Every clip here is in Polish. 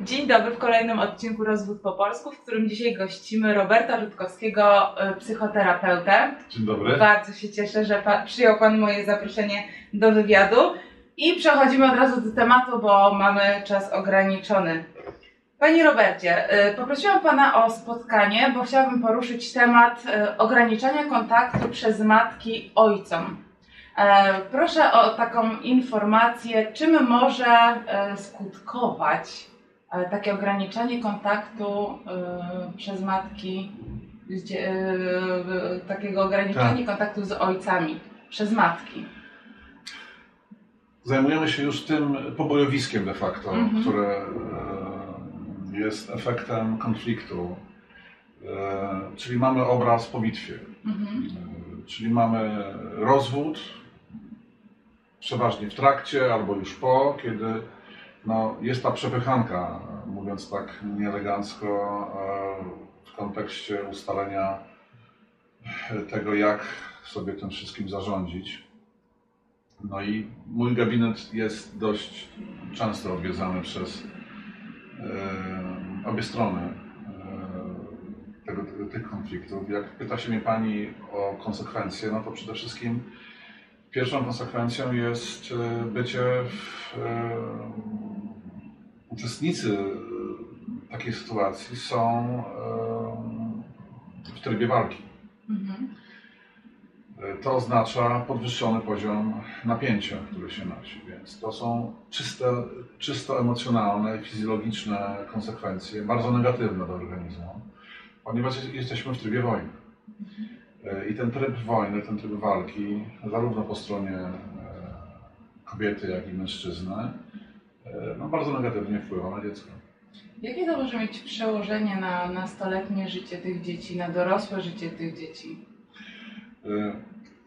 Dzień dobry w kolejnym odcinku Rozwód po polsku, w którym dzisiaj gościmy Roberta Rutkowskiego, y, psychoterapeutę. Dzień dobry. Bardzo się cieszę, że pa, przyjął Pan moje zaproszenie do wywiadu. I przechodzimy od razu do tematu, bo mamy czas ograniczony. Panie Robercie, y, poprosiłam Pana o spotkanie, bo chciałabym poruszyć temat y, ograniczania kontaktu przez matki ojcom. E, Proszę o taką informację, czym może e, skutkować takie ograniczanie kontaktu e, przez matki, e, takiego ograniczania kontaktu z ojcami przez matki. Zajmujemy się już tym pobojowiskiem de facto, Mhm. które e, jest efektem konfliktu. Czyli mamy obraz po bitwie. Mhm. Czyli mamy rozwód, przeważnie w trakcie albo już po, kiedy no, jest ta przepychanka, mówiąc tak nieelegancko, e, w kontekście ustalenia tego, jak sobie tym wszystkim zarządzić. No i mój gabinet jest dość często odwiedzany przez e, obie strony e, tego, tych konfliktów. Jak pyta się mnie Pani o konsekwencje, no to przede wszystkim pierwszą konsekwencją jest bycie w, uczestnicy e, takiej sytuacji są e, w trybie walki. Mhm. To oznacza podwyższony poziom napięcia, który się nosi, więc to są czyste, czysto emocjonalne i fizjologiczne konsekwencje, bardzo negatywne dla organizmu, ponieważ jesteśmy w trybie wojny. I ten tryb wojny, ten tryb walki, zarówno po stronie kobiety, jak i mężczyzny, no, bardzo negatywnie wpływa na dziecko. Jakie to może mieć przełożenie na nastoletnie życie tych dzieci, na dorosłe życie tych dzieci? Y,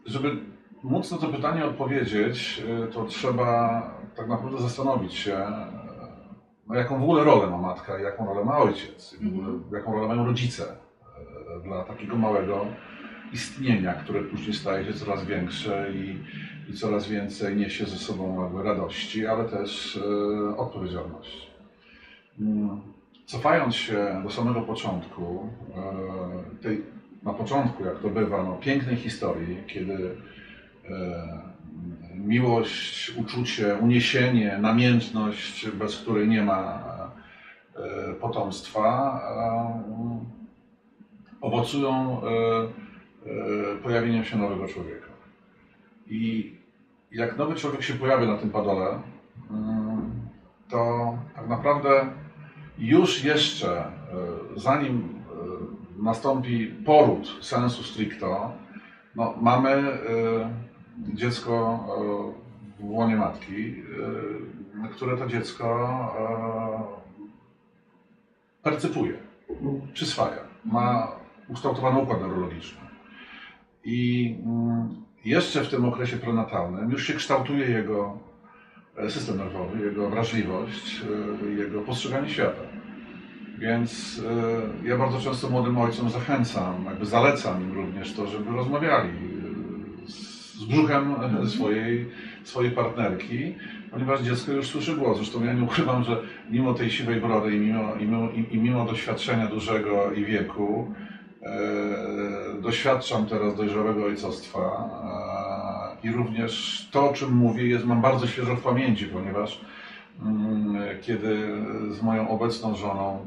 Żeby móc na to pytanie odpowiedzieć, y, to trzeba tak naprawdę zastanowić się, no jaką w ogóle rolę ma matka, i jaką rolę ma ojciec, ogóle jaką rolę mają rodzice dla takiego małego istnienia, które później staje się coraz większe i, i coraz więcej niesie ze sobą radości, ale też y, odpowiedzialności. Mm, Cofając się do samego początku, y, tej na początku, jak to bywa, no, pięknej historii, kiedy e, miłość, uczucie, uniesienie, namiętność, bez której nie ma e, potomstwa, e, owocują e, e, pojawieniem się nowego człowieka. I jak nowy człowiek się pojawia na tym padole, mm, to tak naprawdę już jeszcze, e, zanim e, nastąpi poród sensu stricto, no, mamy e, dziecko w łonie matki, które to dziecko percypuje, przyswaja, ma ukształtowany układ neurologiczny. I mm, jeszcze w tym okresie prenatalnym już się kształtuje jego e, system nerwowy, jego wrażliwość, e, jego postrzeganie świata. Więc e, ja bardzo często młodym ojcom zachęcam, jakby zalecam im również to, żeby rozmawiali z brzuchem swojej, swojej partnerki, ponieważ dziecko już słyszy głos. Zresztą ja nie ukrywam, że mimo tej siwej brody i mimo, i mimo, i mimo doświadczenia dużego i wieku, doświadczam teraz dojrzałego ojcostwa e, i również to, o czym mówię, jest, mam bardzo świeżo w pamięci, ponieważ mm, kiedy z moją obecną żoną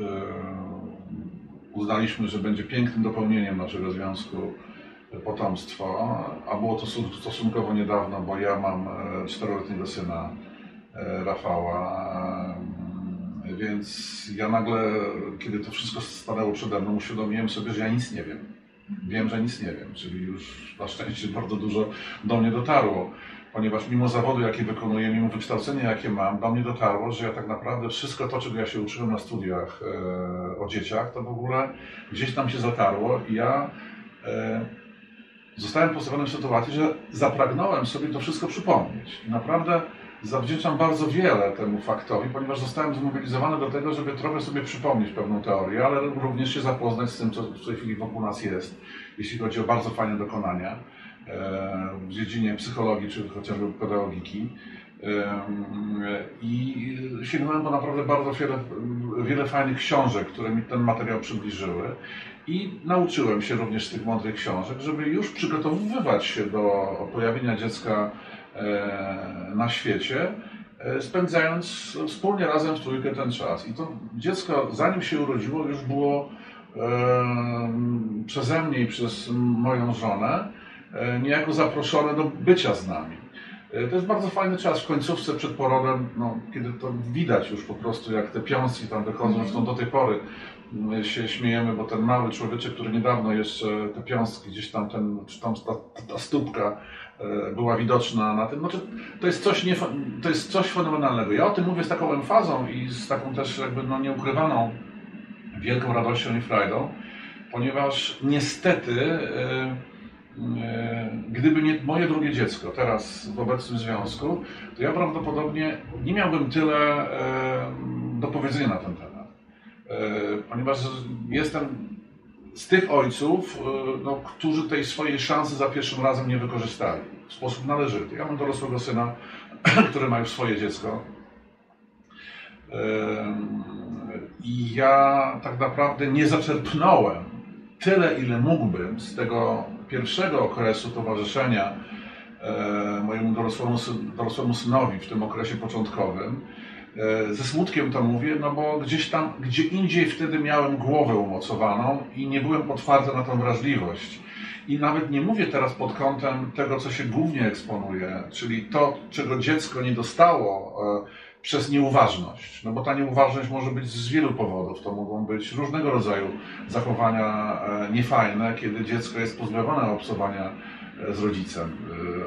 e, uznaliśmy, że będzie pięknym dopełnieniem naszego związku potomstwo, a było to stosunkowo niedawno, bo ja mam e, czteroletniego syna e, Rafała, e, więc ja nagle, kiedy to wszystko stanęło przede mną, uświadomiłem sobie, że ja nic nie wiem. Wiem, że nic nie wiem, czyli już na szczęście bardzo dużo do mnie dotarło, ponieważ mimo zawodu, jaki wykonuję, mimo wykształcenia, jakie mam, do mnie dotarło, że ja tak naprawdę wszystko to, czego ja się uczyłem na studiach e, o dzieciach, to w ogóle gdzieś tam się zatarło i ja e, zostałem postawiony w sytuacji, że zapragnąłem sobie to wszystko przypomnieć. I naprawdę zawdzięczam bardzo wiele temu faktowi, ponieważ zostałem zmobilizowany do tego, żeby trochę sobie przypomnieć pewną teorię, ale również się zapoznać z tym, co w tej chwili wokół nas jest, jeśli chodzi o bardzo fajne dokonania w dziedzinie psychologii czy chociażby pedagogiki. I sięgnąłem po naprawdę bardzo wiele, wiele fajnych książek, które mi ten materiał przybliżyły. I nauczyłem się również z tych mądrych książek, żeby już przygotowywać się do pojawienia dziecka na świecie, e, spędzając wspólnie razem w trójkę ten czas. I to dziecko, zanim się urodziło, już było przeze mnie i przez moją żonę e, niejako zaproszone do bycia z nami. E, To jest bardzo fajny czas w końcówce przed porodem, no, kiedy to widać już po prostu, jak te piąstki tam wychodzą. Zresztą do tej pory mm, się śmiejemy, bo ten mały człowieczek, który niedawno jeszcze te piąstki gdzieś tam, ten, czy tam ta, ta stópka była widoczna na tym. Znaczy, to, jest coś nie, to jest coś fenomenalnego. Ja o tym mówię z taką emfazą i z taką też jakby no, nieukrywaną wielką radością i frajdą, ponieważ niestety e, e, gdyby nie moje drugie dziecko teraz w obecnym związku, to ja prawdopodobnie nie miałbym tyle e, do powiedzenia na ten temat. E, Ponieważ jestem z tych ojców, e, no, którzy tej swojej szansy za pierwszym razem nie wykorzystali w sposób należyty. Ja mam dorosłego syna, który ma już swoje dziecko. I ja tak naprawdę nie zaczerpnąłem tyle, ile mógłbym z tego pierwszego okresu towarzyszenia e, mojemu dorosłemu, dorosłemu synowi w tym okresie początkowym. E, Ze smutkiem to mówię, no bo gdzieś tam, gdzie indziej wtedy miałem głowę umocowaną i nie byłem otwarty na tą wrażliwość. I nawet nie mówię teraz pod kątem tego, co się głównie eksponuje, czyli to, czego dziecko nie dostało e, przez nieuważność. No bo ta nieuważność może być z wielu powodów. To mogą być różnego rodzaju zachowania e, niefajne, kiedy dziecko jest pozbawione obcowania z rodzicem,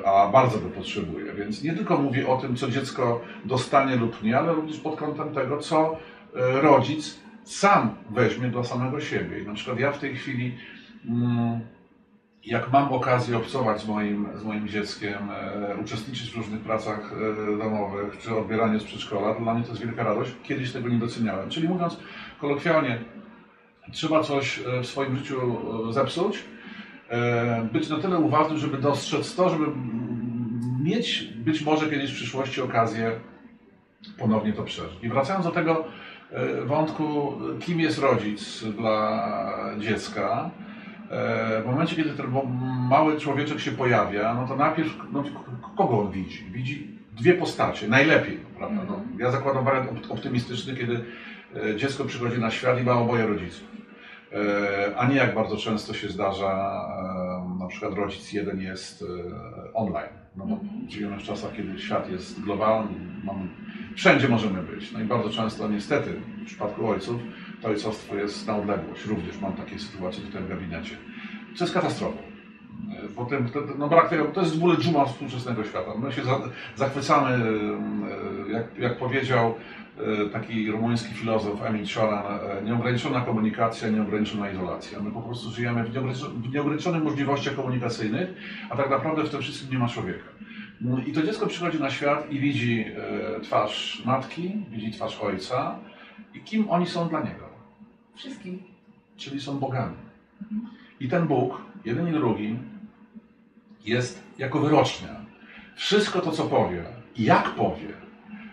e, a bardzo go potrzebuje. Więc nie tylko mówię o tym, co dziecko dostanie lub nie, ale również pod kątem tego, co e, rodzic sam weźmie dla samego siebie. I na przykład ja w tej chwili, mm, jak mam okazję obcować z moim, z moim dzieckiem, e, uczestniczyć w różnych pracach e, domowych, czy odbieraniu z przedszkola, to dla mnie to jest wielka radość. Kiedyś tego nie doceniałem. Czyli mówiąc kolokwialnie, trzeba coś e, w swoim życiu zepsuć, być na tyle uważnym, żeby dostrzec to, żeby mieć być może kiedyś w przyszłości okazję ponownie to przeżyć. I wracając do tego e, wątku, kim jest rodzic dla dziecka, e, w momencie, kiedy ten mały człowieczek się pojawia, no to najpierw no, kogo on widzi? Widzi dwie postacie, najlepiej, prawda? No, ja zakładam wariant op- optymistyczny, kiedy e, dziecko przychodzi na świat i ma oboje rodziców. E, A nie jak bardzo często się zdarza, e, na przykład rodzic jeden jest e, online. No bo Mhm. żyjemy w czasach, kiedy świat jest globalny, mamy, wszędzie możemy być. No i bardzo często niestety w przypadku ojców to ojcostwo jest na odległość. Również mam takie sytuacje tutaj w gabinecie. Co jest katastrofą. Potem, to, no brak tego, to jest w ogóle dżuma współczesnego świata. My się za, zachwycamy, e, jak, jak powiedział e, taki rumuński filozof Emil Cioran, e, nieograniczona komunikacja, nieograniczona izolacja. My po prostu żyjemy w nieograniczo- w nieograniczonych możliwościach komunikacyjnych, a tak naprawdę w tym wszystkim nie ma człowieka. No I to dziecko przychodzi na świat i widzi twarz matki, widzi twarz ojca i kim oni są dla niego. Wszystkim. Czyli są bogami. I ten Bóg, jeden i drugi, jest jako wyrocznia. Wszystko to, co powie, jak powie,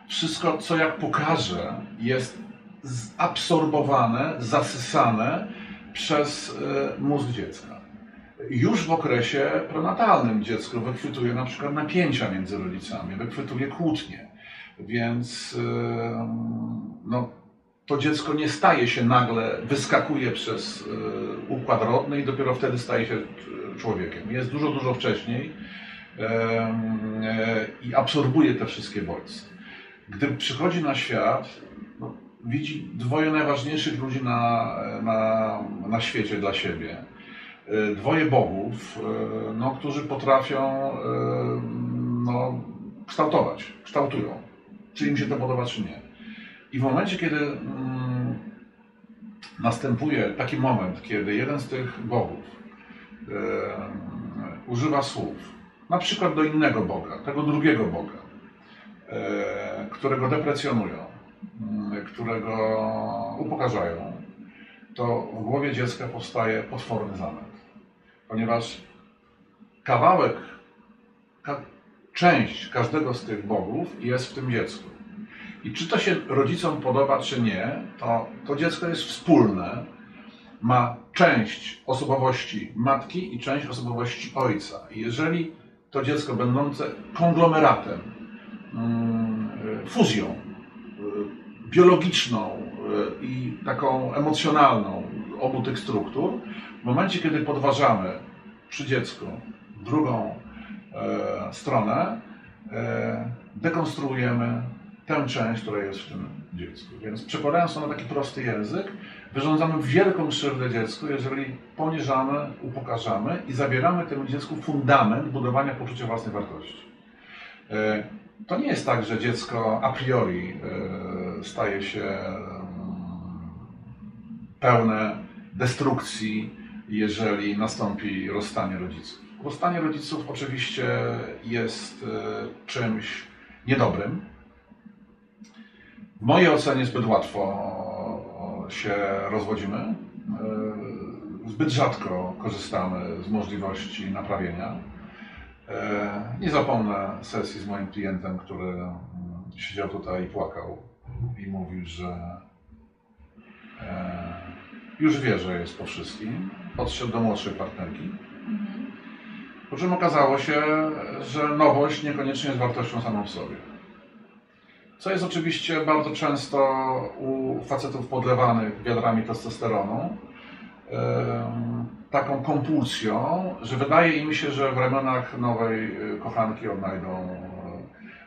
wszystko, co jak pokaże, jest zabsorbowane, zasysane przez e, mózg dziecka. Już w okresie prenatalnym dziecko wychwytuje na przykład napięcia między rodzicami, wychwytuje kłótnie. Więc e, no, to dziecko nie staje się nagle, wyskakuje przez e, układ rodny i dopiero wtedy staje się e, człowiekiem. Jest dużo, dużo wcześniej e, i absorbuje te wszystkie bodźce. Gdy przychodzi na świat, no, widzi dwoje najważniejszych ludzi na, na, na świecie dla siebie. Dwoje bogów, no, którzy potrafią no, kształtować, kształtują. Czy im się to podoba, czy nie. I w momencie, kiedy mm, następuje taki moment, kiedy jeden z tych bogów używa słów, na przykład do innego Boga, tego drugiego Boga, e, którego deprecjonują, mm, którego upokarzają, to w głowie dziecka powstaje potworny zamęt. Ponieważ kawałek, ka, część każdego z tych bogów jest w tym dziecku. I czy to się rodzicom podoba, czy nie, to to dziecko jest wspólne, ma część osobowości matki i część osobowości ojca. I jeżeli to dziecko będące konglomeratem, mm, fuzją y, biologiczną y, i taką emocjonalną obu tych struktur, w momencie, kiedy podważamy przy dziecku drugą e, stronę, e, dekonstruujemy tę część, która jest w tym dziecku. Więc przekładając to na taki prosty język, wyrządzamy wielką krzywdę dziecku, jeżeli poniżamy, upokarzamy i zabieramy temu dziecku fundament budowania poczucia własnej wartości. E, to nie jest tak, że dziecko a priori e, staje się mm, pełne destrukcji, jeżeli nastąpi rozstanie rodziców. Rozstanie rodziców oczywiście jest e, czymś niedobrym, w mojej ocenie zbyt łatwo się rozwodzimy. E, zbyt rzadko korzystamy z możliwości naprawienia. E, nie zapomnę sesji z moim klientem, który mm, siedział tutaj i płakał i mówił, że e, już wie, że jest po wszystkim. Podszedł do młodszej partnerki. Po czym okazało się, że nowość niekoniecznie jest wartością samą w sobie. Co jest oczywiście bardzo często u facetów podlewanych wiadrami testosteronu, taką kompulsją, że wydaje im się, że w ramionach nowej y, kochanki odnajdą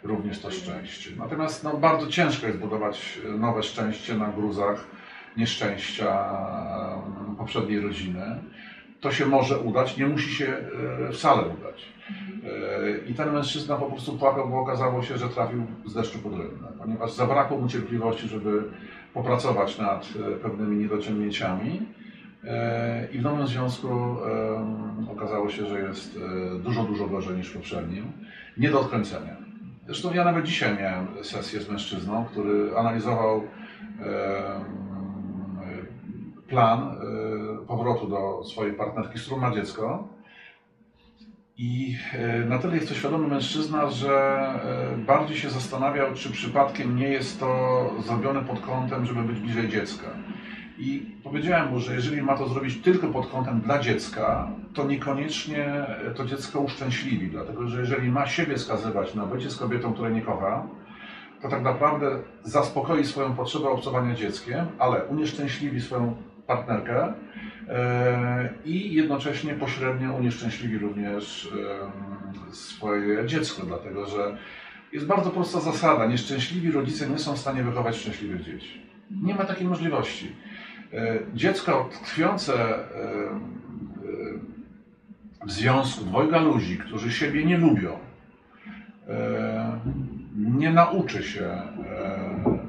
y, również to szczęście. Natomiast no, bardzo ciężko jest budować nowe szczęście na gruzach nieszczęścia poprzedniej rodziny. To się może udać, nie musi się y, wcale udać. I ten mężczyzna po prostu płakał, bo okazało się, że trafił z deszczu pod rynne, ponieważ zabrakło mu cierpliwości, żeby popracować nad e, pewnymi niedociągnięciami. E, I w nowym związku okazało się, że jest e, dużo, dużo gorzej niż w poprzednim. Nie do odkręcenia. Zresztą ja nawet dzisiaj miałem sesję z mężczyzną, który analizował plan powrotu do swojej partnerki, z którą ma dziecko i e, na tyle jest to świadomy mężczyzna, że e, bardziej się zastanawiał, czy przypadkiem nie jest to zrobione pod kątem, żeby być bliżej dziecka. I powiedziałem mu, że jeżeli ma to zrobić tylko pod kątem dla dziecka, to niekoniecznie to dziecko uszczęśliwi, dlatego że jeżeli ma siebie skazywać na bycie z kobietą, której nie kocha, to tak naprawdę zaspokoi swoją potrzebę obcowania dzieckiem, ale unieszczęśliwi swoją partnerkę, E, i jednocześnie pośrednio unieszczęśliwi również swoje dziecko, dlatego że jest bardzo prosta zasada. Nieszczęśliwi rodzice nie są w stanie wychować szczęśliwych dzieci. Nie ma takiej możliwości. E, dziecko tkwiące w związku dwojga ludzi, którzy siebie nie lubią, e, nie nauczy się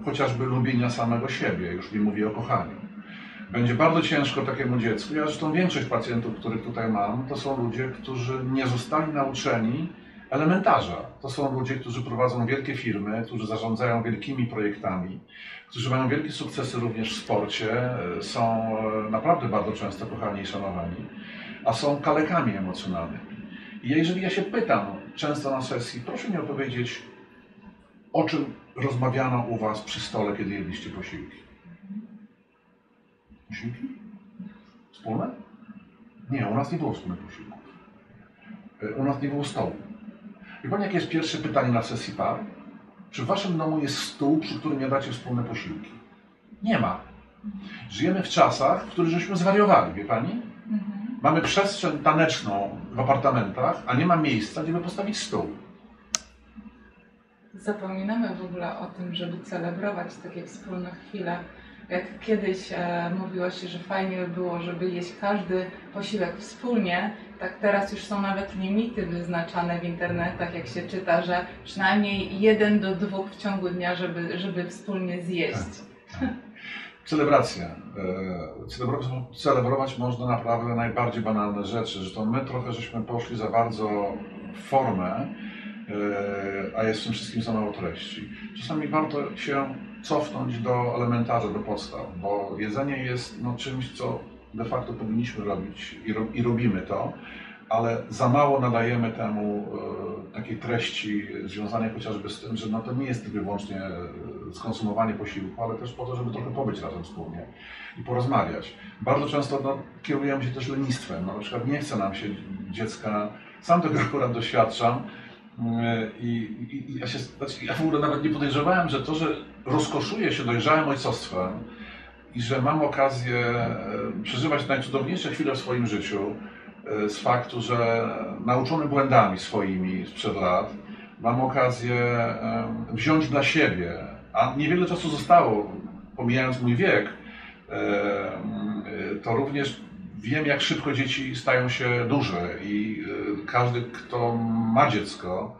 chociażby lubienia samego siebie, już nie mówię o kochaniu będzie bardzo ciężko takiemu dziecku. Ja zresztą większość pacjentów, których tutaj mam, to są ludzie, którzy nie zostali nauczeni elementarza. To są ludzie, którzy prowadzą wielkie firmy, którzy zarządzają wielkimi projektami, którzy mają wielkie sukcesy również w sporcie, są e, naprawdę bardzo często kochani i szanowani, a są kalekami emocjonalnymi. I jeżeli ja się pytam często na sesji, proszę mi opowiedzieć, o czym rozmawiano u Was przy stole, kiedy jedliście posiłki. Posiłki? Wspólne? Nie, u nas nie było wspólnych posiłków. E, u nas nie było stołu. I Pani, jakie jest pierwsze pytanie na sesji par? Czy w Waszym domu jest stół, przy którym jadacie wspólne posiłki? Nie ma. Żyjemy w czasach, w których żeśmy zwariowali, wie Pani? Mhm. Mamy przestrzeń taneczną w apartamentach, a nie ma miejsca, gdzie by postawić stół. Zapominamy w ogóle o tym, żeby celebrować takie wspólne chwile jak kiedyś e, mówiło się, że fajnie by było, żeby jeść każdy posiłek wspólnie, tak teraz już są nawet limity wyznaczane w internetach, jak się czyta, że przynajmniej jeden do dwóch w ciągu dnia, żeby, żeby wspólnie zjeść. Tak, tak. Celebracja. E, celebrować można naprawdę najbardziej banalne rzeczy, że to my trochę żeśmy poszli za bardzo w formę, e, a jest w tym wszystkim za mało treści. Czasami warto się cofnąć do elementarza, do podstaw, bo jedzenie jest no, czymś, co de facto powinniśmy robić i, ro, i robimy to, ale za mało nadajemy temu e, takiej treści związanej chociażby z tym, że no to nie jest wyłącznie e, skonsumowanie posiłku, ale też po to, żeby trochę pobyć razem wspólnie i porozmawiać. Bardzo często no, kierujemy się też lenistwem. No, na przykład nie chce nam się dziecka, sam tego akurat doświadczam, e, i, i, i ja, się, znaczy ja w ogóle nawet nie podejrzewałem, że to, że rozkoszuję się dojrzałym ojcostwem i że mam okazję e, przeżywać najcudowniejsze chwile w swoim życiu, e, z faktu, że nauczony błędami swoimi sprzed lat, mam okazję e, wziąć dla siebie, a niewiele czasu zostało, pomijając mój wiek, to również wiem, jak szybko dzieci stają się duże i każdy, kto ma dziecko, E,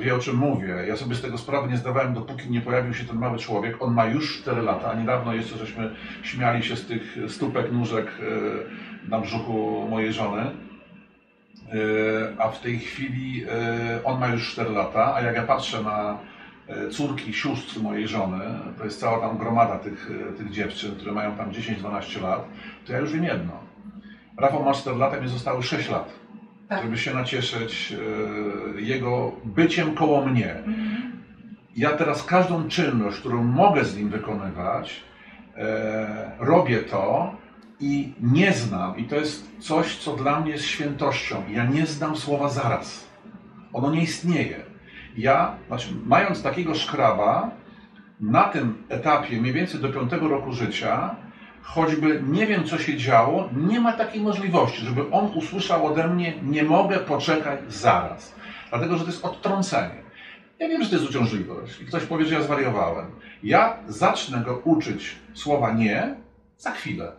wie o czym mówię. Ja sobie z tego sprawy nie zdawałem, dopóki nie pojawił się ten mały człowiek. On ma już 4 lata, a niedawno jeszcze żeśmy śmiali się z tych stópek, nóżek e, na brzuchu mojej żony. E, a w tej chwili on ma już 4 lata, a jak ja patrzę na córki, sióstr mojej żony, to jest cała tam gromada tych, tych dziewczyn, które mają tam 10-12 lat, to ja już wiem jedno. Rafał ma 4 lata, mi zostały 6 lat tak. żeby się nacieszyć e, jego byciem koło mnie. Mhm. Ja teraz każdą czynność, którą mogę z nim wykonywać, e, robię to i nie znam, i to jest coś, co dla mnie jest świętością. Ja nie znam słowa zaraz. Ono nie istnieje. Ja, znaczy, mając takiego szkraba, na tym etapie, mniej więcej do piątego roku życia, choćby nie wiem, co się działo, nie ma takiej możliwości, żeby on usłyszał ode mnie, nie mogę poczekać zaraz. Dlatego, że to jest odtrącenie. Ja wiem, że to jest uciążliwość i ktoś powie, że ja zwariowałem. Ja zacznę go uczyć słowa nie za chwilę.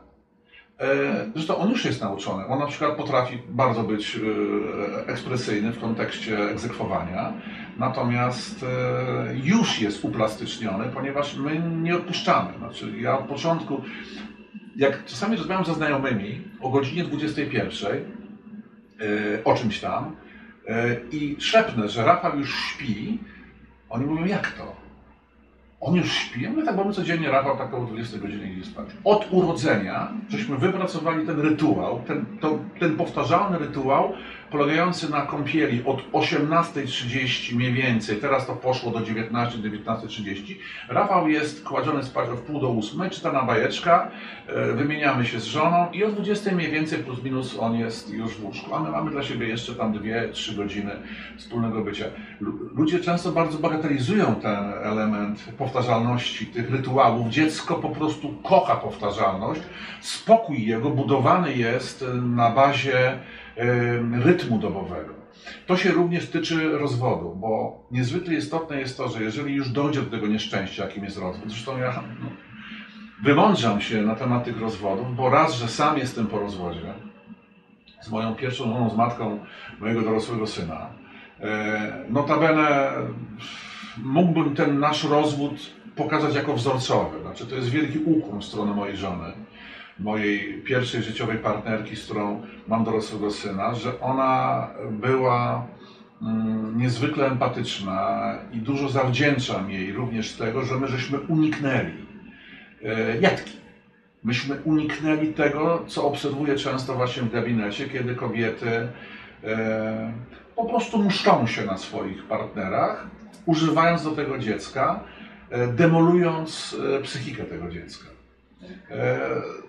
E, zresztą on już jest nauczony. On na przykład potrafi bardzo być e, ekspresyjny w kontekście egzekwowania, natomiast e, już jest uplastyczniony, ponieważ my nie odpuszczamy. Znaczy, ja od początku jak czasami rozmawiam ze znajomymi o godzinie 21 yy, e, o czymś tam yy, i szepnę, że Rafał już śpi, oni mówią, jak to? On już śpi? My tak mamy codziennie, Rafał tak około 20 godziny idzie spać. Od urodzenia żeśmy wypracowali ten rytuał, ten, to, ten powtarzalny rytuał, polegający na kąpieli od 18.30 mniej więcej, teraz to poszło do 19-19.30. Rafał jest kładziony spać o wpół do ósmej, czyta na bajeczka, e, wymieniamy się z żoną i o 20 mniej więcej plus minus on jest już w łóżku. A my mamy dla siebie jeszcze tam 2-3 godziny wspólnego bycia. Ludzie często bardzo bagatelizują ten element powtarzalności, tych rytuałów. Dziecko po prostu kocha powtarzalność. Spokój jego budowany jest na bazie rytmu dobowego. To się również tyczy rozwodu, bo niezwykle istotne jest to, że jeżeli już dojdzie do tego nieszczęścia, jakim jest rozwód, zresztą ja no, wymądrzam się na temat tych rozwodów, bo raz, że sam jestem po rozwodzie z moją pierwszą żoną, z matką mojego dorosłego syna. E, notabene mógłbym ten nasz rozwód pokazać jako wzorcowy. Znaczy, to jest wielki ukłon w stronę mojej żony mojej pierwszej życiowej partnerki, z którą mam dorosłego syna, że ona była mm, niezwykle empatyczna i dużo zawdzięczam jej również z tego, że my żeśmy uniknęli e, jatki. Myśmy uniknęli tego, co obserwuję często właśnie w gabinecie, kiedy kobiety e, po prostu mszczą się na swoich partnerach, używając do tego dziecka, e, demolując psychikę tego dziecka. E,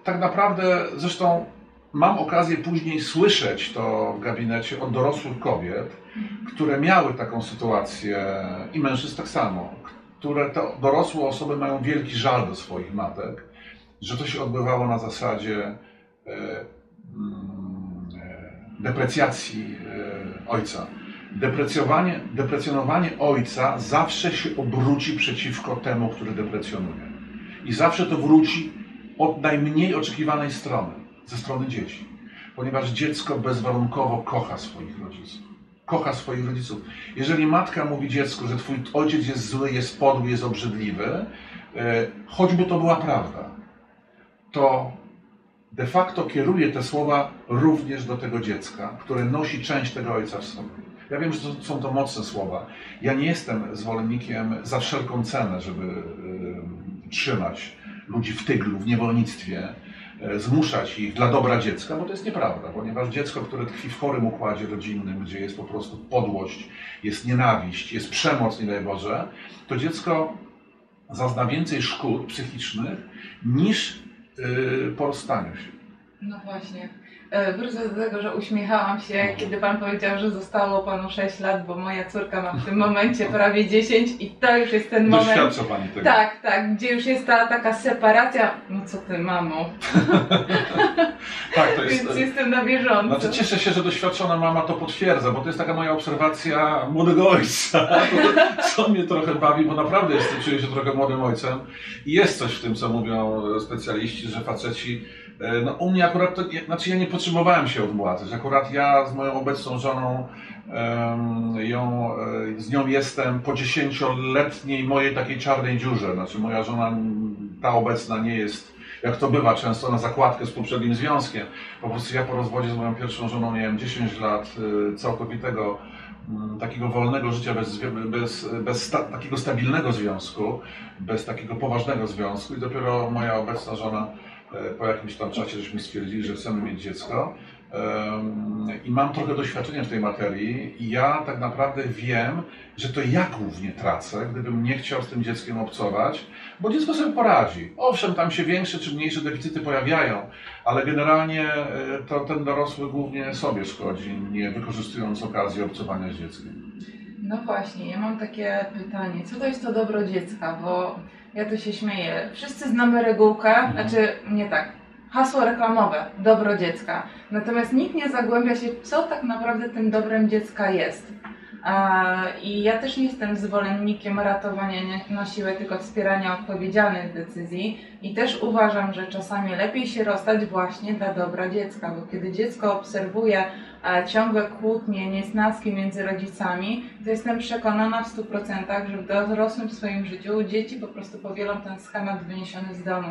tak naprawdę, zresztą mam okazję później słyszeć to w gabinecie od dorosłych kobiet, które miały taką sytuację i mężczyzn tak samo, które to dorosłe osoby mają wielki żal do swoich matek, że to się odbywało na zasadzie e, mm, e, deprecjacji ojca. Deprecjowanie, deprecjonowanie ojca zawsze się obróci przeciwko temu, który deprecjonuje. I zawsze to wróci od najmniej oczekiwanej strony, ze strony dzieci. Ponieważ dziecko bezwarunkowo kocha swoich rodziców. Kocha swoich rodziców. Jeżeli matka mówi dziecku, że twój ojciec jest zły, jest podły, jest obrzydliwy, e, choćby to była prawda, to de facto kieruje te słowa również do tego dziecka, które nosi część tego ojca w sobie. Ja wiem, że to, są to mocne słowa. Ja nie jestem zwolennikiem za wszelką cenę, żeby y, trzymać ludzi w tyglu, w niewolnictwie. e, zmuszać ich dla dobra dziecka, bo to jest nieprawda, ponieważ dziecko, które tkwi w chorym układzie rodzinnym, gdzie jest po prostu podłość, jest nienawiść, jest przemoc, nie daj Boże, to dziecko zazna więcej szkód psychicznych niż yy, po rozstaniu się. No właśnie. E, wrócę do tego, że uśmiechałam się, kiedy Pan powiedział, że zostało Panu 6 lat, bo moja córka ma w tym momencie prawie 10 i to już jest ten moment. Doświadcza Pani tego. Tak, tak, gdzie już jest ta taka separacja. No co ty, mamo? tak, to jest. Więc jestem na bieżąco. Znaczy, cieszę się, że doświadczona mama to potwierdza, bo to jest taka moja obserwacja młodego ojca. co mnie trochę bawi, bo naprawdę jestem, czuję się trochę młodym ojcem. I jest coś w tym, co mówią specjaliści, że faceci E, no, u mnie akurat, to, znaczy ja nie potrzebowałem się odmładzać. Akurat ja z moją obecną żoną, ją, e, z nią jestem po dziesięcioletniej mojej takiej czarnej dziurze. Znaczy moja żona, ta obecna nie jest, jak to bywa często, na zakładkę z poprzednim związkiem. Po prostu ja po rozwodzie z moją pierwszą żoną miałem 10 lat e, całkowitego takiego wolnego życia bez, bez, bez sta, takiego stabilnego związku, bez takiego poważnego związku i dopiero moja obecna żona E, po jakimś tam czasie żeśmy stwierdzili, że chcemy mieć dziecko. I mam trochę doświadczenia w tej materii i ja tak naprawdę wiem, że to ja głównie tracę, gdybym nie chciał z tym dzieckiem obcować, bo dziecko sobie poradzi. Owszem, tam się większe czy mniejsze deficyty pojawiają, ale generalnie e, to ten dorosły głównie sobie szkodzi, nie wykorzystując okazji obcowania z dzieckiem. No właśnie, ja mam takie pytanie. Co to jest to dobro dziecka? Bo ja tu się śmieję. Wszyscy znamy regułkę, mhm. znaczy nie tak. Hasło reklamowe, dobro dziecka. Natomiast nikt nie zagłębia się, co tak naprawdę tym dobrem dziecka jest. I ja też nie jestem zwolennikiem ratowania na siłę, tylko wspierania odpowiedzialnych decyzji. I też uważam, że czasami lepiej się rozstać właśnie dla dobra dziecka, bo kiedy dziecko obserwuje ciągłe kłótnie, niesnaski między rodzicami, to jestem przekonana w 100%, że w dorosłym swoim życiu dzieci po prostu powielą ten schemat wyniesiony z domu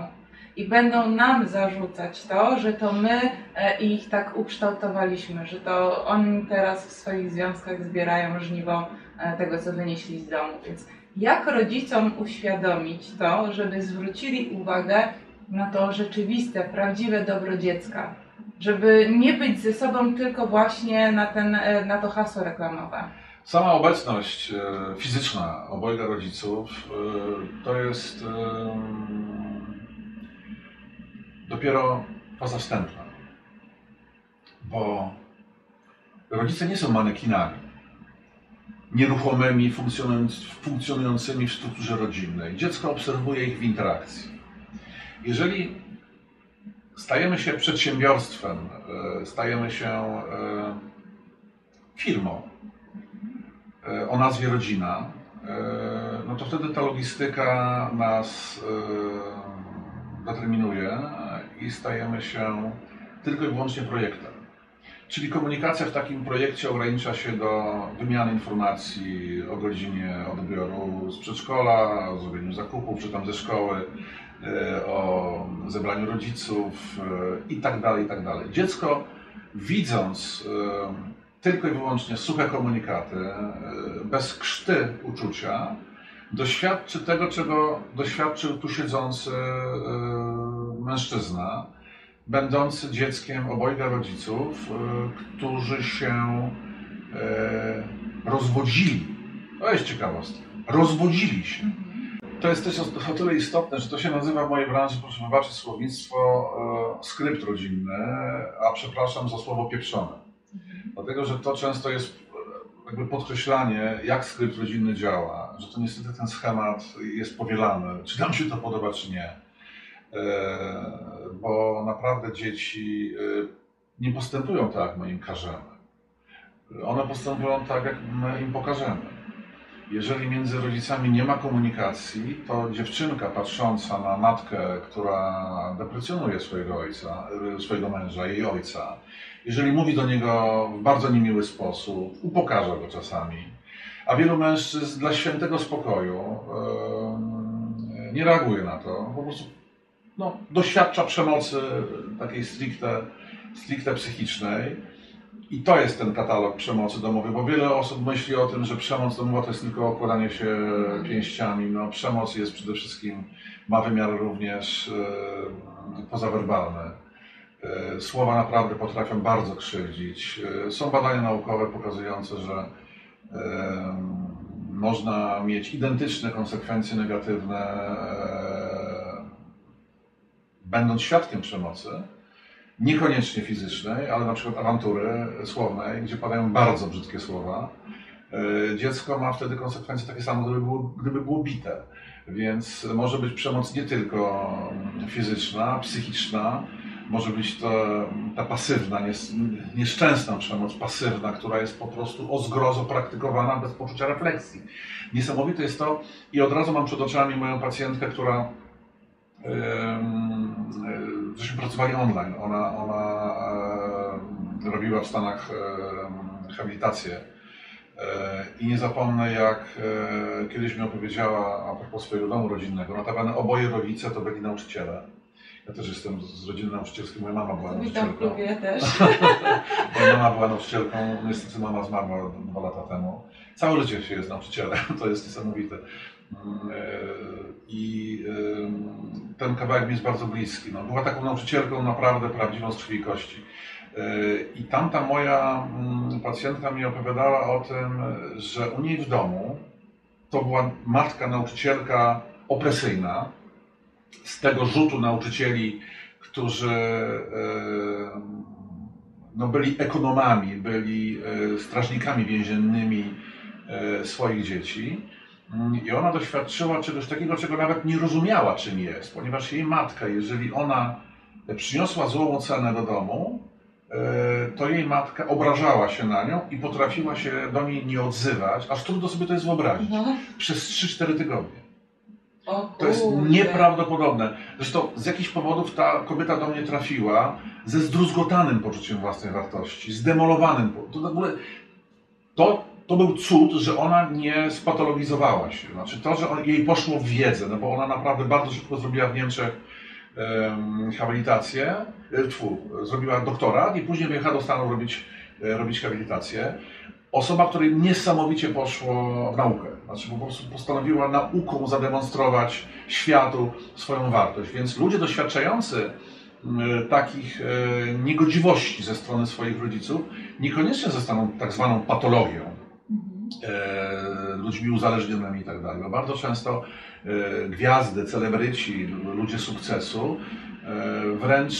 i będą nam zarzucać to, że to my e, ich tak ukształtowaliśmy, że to oni teraz w swoich związkach zbierają żniwo e, tego, co wynieśli z domu. Więc jak rodzicom uświadomić to, żeby zwrócili uwagę na to rzeczywiste, prawdziwe dobro dziecka? Żeby nie być ze sobą tylko właśnie na, ten, e, na to hasło reklamowe. Sama obecność fizyczna obojga rodziców to jest dopiero faza wstępna. Bo rodzice nie są manekinami, nieruchomymi, funkcjonującymi w strukturze rodzinnej. Dziecko obserwuje ich w interakcji. Jeżeli stajemy się przedsiębiorstwem, e, stajemy się e, firmą e, o nazwie rodzina, no to wtedy ta logistyka nas determinuje i stajemy się tylko i wyłącznie projektem. Czyli komunikacja w takim projekcie ogranicza się do wymiany informacji o godzinie odbioru z przedszkola, o zrobieniu zakupów, czy tam ze szkoły, e, o zebraniu rodziców e, i tak tak. Dziecko widząc e, tylko i wyłącznie suche komunikaty, bez krzty uczucia, doświadczy tego, czego doświadczył tu siedzący mężczyzna, będący dzieckiem obojga rodziców, e, którzy się e, rozwodzili. To jest ciekawostka. Rozwodzili się. To jest też o tyle istotne, że to się nazywa w mojej branży, proszę wybaczyć słownictwo, e, skrypt rodzinny, a przepraszam za słowo pieprzone. Dlatego, że to często jest jakby podkreślanie, jak skrypt rodzinny działa, że to niestety ten schemat jest powielany, czy nam się to podoba, czy nie. E, bo naprawdę dzieci e, nie postępują tak, jak my im każemy. One postępują tak, jak my im pokażemy. Jeżeli między rodzicami nie ma komunikacji, to dziewczynka patrząca na matkę, która deprecjonuje swojego ojca, e, swojego męża, jej ojca, jeżeli mówi do niego w bardzo niemiły sposób, upokarza go czasami, a wielu mężczyzn dla świętego spokoju nie reaguje na to, po prostu no, doświadcza przemocy takiej stricte, stricte psychicznej, I to jest ten katalog przemocy domowej, bo wiele osób myśli o tym, że przemoc domowa to jest tylko okładanie się pięściami. No, przemoc jest przede wszystkim, ma wymiar również e, pozawerbalny. E, słowa naprawdę potrafią bardzo krzywdzić. E, są badania naukowe pokazujące, że można mieć identyczne konsekwencje negatywne, będąc świadkiem przemocy niekoniecznie fizycznej, ale na przykład awantury słownej, gdzie padają bardzo brzydkie słowa, e, dziecko ma wtedy konsekwencje takie same, gdyby było, gdyby było bite. Więc może być przemoc nie tylko fizyczna, psychiczna, może być to ta pasywna, nieszczęsna przemoc pasywna, która jest po prostu o zgrozo praktykowana bez poczucia refleksji. Niesamowite jest to i od razu mam przed oczami moją pacjentkę, która żeśmy pracowali online. Ona, ona robiła w Stanach habilitację. E, I nie zapomnę, jak e, kiedyś mi opowiedziała a propos swojego domu rodzinnego. Notabene oboje rodzice to byli nauczyciele. Ja też jestem z rodziny nauczycielskiej, moja mama była nauczycielką. Witam też. moja mama była nauczycielką, niestety mama zmarła dwa lata temu. Całe życie się jest nauczycielem, to jest niesamowite. E, I ten kawałek mi jest bardzo bliski. No, była taką nauczycielką naprawdę prawdziwą z krwi i kości. E, I tamta moja mm, pacjentka mi opowiadała o tym, że u niej w domu to była matka nauczycielka opresyjna, z tego rzutu nauczycieli, którzy e, no, byli ekonomami, byli strażnikami więziennymi swoich dzieci. I ona doświadczyła czegoś takiego, czego nawet nie rozumiała, czym jest, ponieważ jej matka, jeżeli ona przyniosła złą ocenę do domu, e, to jej matka obrażała się na nią i potrafiła się do niej nie odzywać, aż trudno sobie to jest wyobrazić, no. przez 3-4 tygodnie. To jest nieprawdopodobne. Zresztą z jakichś powodów ta kobieta do mnie trafiła ze zdruzgotanym poczuciem własnej wartości, zdemolowanym. To, to to był cud, że ona nie spatologizowała się. Znaczy to, że on, jej poszło w wiedzę, no bo ona naprawdę bardzo szybko zrobiła w Niemczech um, habilitację, e, zrobiła doktorat i później wyjechała do Stanów robić, e, robić habilitację. Osoba, której niesamowicie poszło w naukę. Znaczy po prostu postanowiła nauką zademonstrować światu swoją wartość. Więc ludzie doświadczający takich e, niegodziwości ze strony swoich rodziców niekoniecznie zostaną tak zwaną patologią ludźmi uzależnionymi i tak dalej. Bardzo często e, gwiazdy, celebryci, ludzie sukcesu e, wręcz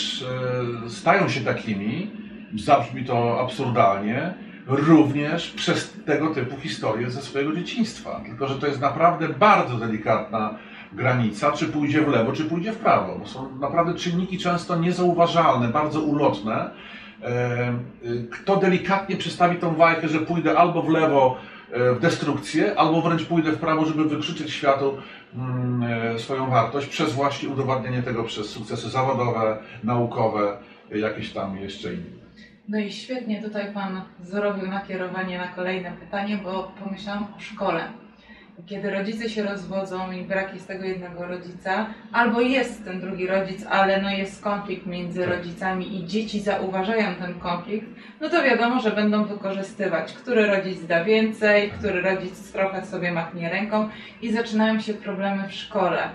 e, stają się takimi, zabrzmi to absurdalnie, również przez tego typu historie ze swojego dzieciństwa. Tylko, że to jest naprawdę bardzo delikatna granica, czy pójdzie w lewo, czy pójdzie w prawo. Bo są naprawdę czynniki często niezauważalne, bardzo ulotne. E, kto delikatnie przestawi tą wajkę, że pójdę albo w lewo, E, w destrukcję, albo wręcz pójdę w prawo, żeby wykrzyczeć światu mm, e, swoją wartość przez właśnie udowadnianie tego przez sukcesy zawodowe, naukowe, jakieś tam jeszcze inne. No i świetnie tutaj Pan zrobił nakierowanie na kolejne pytanie, bo pomyślałam o szkole kiedy rodzice się rozwodzą i brak jest tego jednego rodzica, albo jest ten drugi rodzic, ale no jest konflikt między tak. rodzicami i dzieci zauważają ten konflikt, no to wiadomo, że będą wykorzystywać, który rodzic da więcej, który rodzic trochę sobie machnie ręką i zaczynają się problemy w szkole.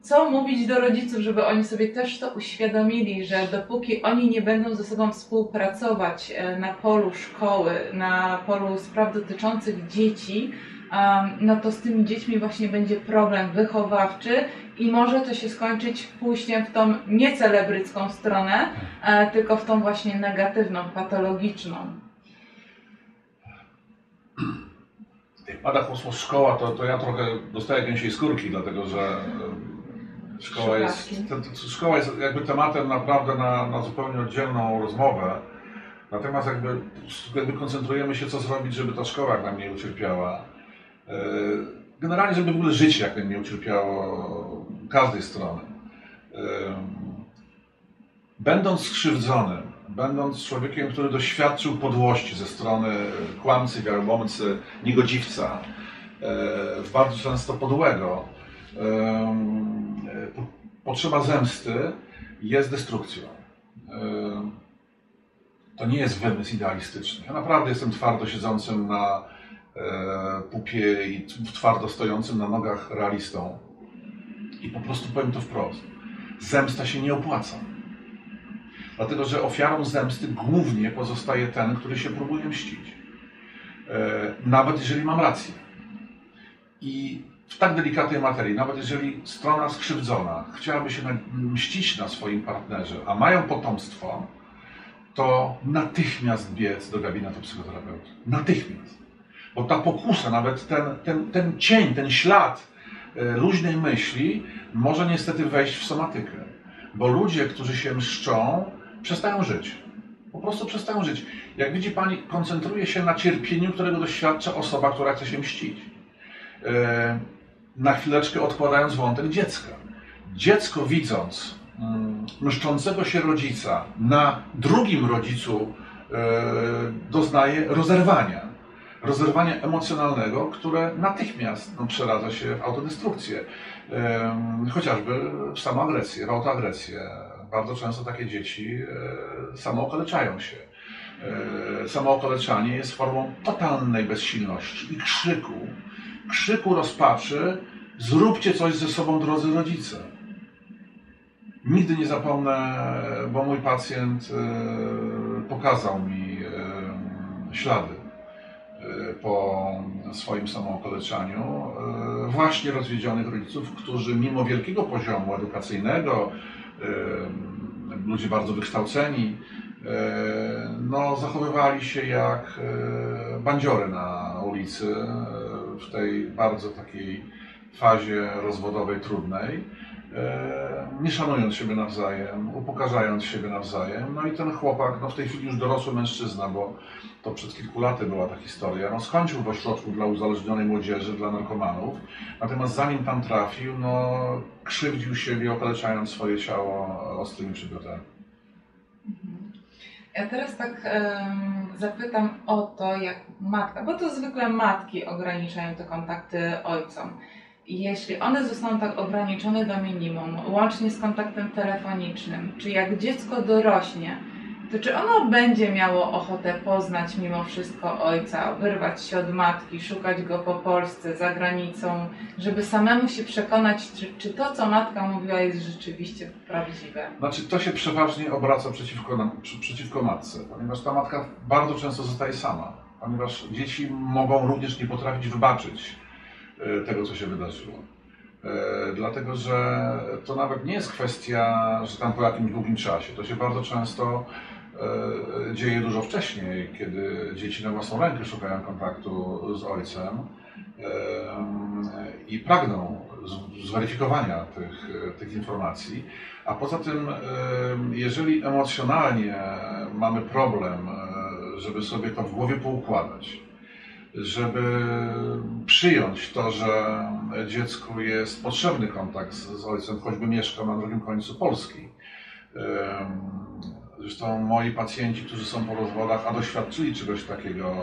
Co mówić do rodziców, żeby oni sobie też to uświadomili, że dopóki oni nie będą ze sobą współpracować e, na polu szkoły, na polu spraw dotyczących dzieci, no to z tymi dziećmi właśnie będzie problem wychowawczy i może to się skończyć pójściem w tą niecelebrycką stronę, e, tylko w tą właśnie negatywną, patologiczną. Jak pada hasło szkoła, to, to ja trochę dostaję gęsiej skórki, dlatego że szkoła jest, szkoła jest jakby tematem naprawdę na, na zupełnie oddzielną rozmowę. Natomiast jakby, jakby koncentrujemy się, co zrobić, żeby ta szkoła nam nie ucierpiała. E, generalnie, żeby w ogóle życie jak nie ucierpiało każdej strony. E, będąc skrzywdzonym, będąc człowiekiem, który doświadczył podłości ze strony kłamcy, wiaromomcy, niegodziwca, e, bardzo często podłego, potrzeba zemsty jest destrukcją. To nie jest wymysł idealistyczny. Ja naprawdę jestem twardo siedzącym na pupie i twardo stojącym na nogach realistą. I po prostu powiem to wprost. Zemsta się nie opłaca. Dlatego, że ofiarą zemsty głównie pozostaje ten, który się próbuje mścić. E, nawet jeżeli mam rację. I w tak delikatnej materii, nawet jeżeli strona skrzywdzona chciałaby się mścić na swoim partnerze, a mają potomstwo, to natychmiast biec do gabinetu psychoterapeuty. Natychmiast. Bo ta pokusa, nawet ten, ten, ten cień, ten ślad e, luźnej myśli może niestety wejść w somatykę. Bo ludzie, którzy się mszczą, przestają żyć. Po prostu przestają żyć. Jak widzi Pani, koncentruje się na cierpieniu, którego doświadcza osoba, która chce się mścić. E, na chwileczkę odkładając wątek dziecka. Dziecko widząc mm, mszczącego się rodzica na drugim rodzicu e, doznaje rozerwania. Rozerwania emocjonalnego, które natychmiast no, przeradza się w autodestrukcję. Chociażby w samoagresję, w autoagresję. Bardzo często takie dzieci e, samookaleczają się. E, samookaleczanie jest formą totalnej bezsilności i krzyku, krzyku rozpaczy, zróbcie coś ze sobą, drodzy rodzice. Nigdy nie zapomnę, bo mój pacjent e, pokazał mi ślady po swoim samookaleczaniu właśnie rozwiedzionych rodziców, którzy mimo wielkiego poziomu edukacyjnego, ludzie bardzo wykształceni, no, zachowywali się jak bandziory na ulicy w tej bardzo takiej fazie rozwodowej trudnej, e, nie szanując siebie nawzajem, upokarzając siebie nawzajem. No i ten chłopak, no w tej chwili już dorosły mężczyzna, bo to przed kilku laty była ta historia, no skończył w ośrodku dla uzależnionej młodzieży, dla narkomanów, natomiast zanim tam trafił, no krzywdził siebie, okaleczając swoje ciało ostrymi przedmiotami. Ja teraz tak um, zapytam o to, jak matka, bo to zwykle matki ograniczają te kontakty ojcom. Jeśli one zostaną tak ograniczone do minimum, łącznie z kontaktem telefonicznym, czy jak dziecko dorośnie, to czy ono będzie miało ochotę poznać mimo wszystko ojca, wyrwać się od matki, szukać go po Polsce, za granicą, żeby samemu się przekonać, czy, czy to, co matka mówiła, jest rzeczywiście prawdziwe? Znaczy, to się przeważnie obraca przeciwko, przeciwko matce, ponieważ ta matka bardzo często zostaje sama, ponieważ dzieci mogą również nie potrafić wybaczyć tego, co się wydarzyło. E, dlatego, że to nawet nie jest kwestia, że tam po jakimś długim czasie. To się bardzo często E, dzieje dużo wcześniej, kiedy dzieci na własną rękę szukają kontaktu z ojcem e, i pragną zweryfikowania tych, tych informacji. A poza tym, e, jeżeli emocjonalnie mamy problem, żeby sobie to w głowie poukładać, żeby przyjąć to, że dziecku jest potrzebny kontakt z ojcem, choćby mieszkał na drugim końcu Polski, Zresztą moi pacjenci, którzy są po rozwodach, a doświadczyli czegoś takiego,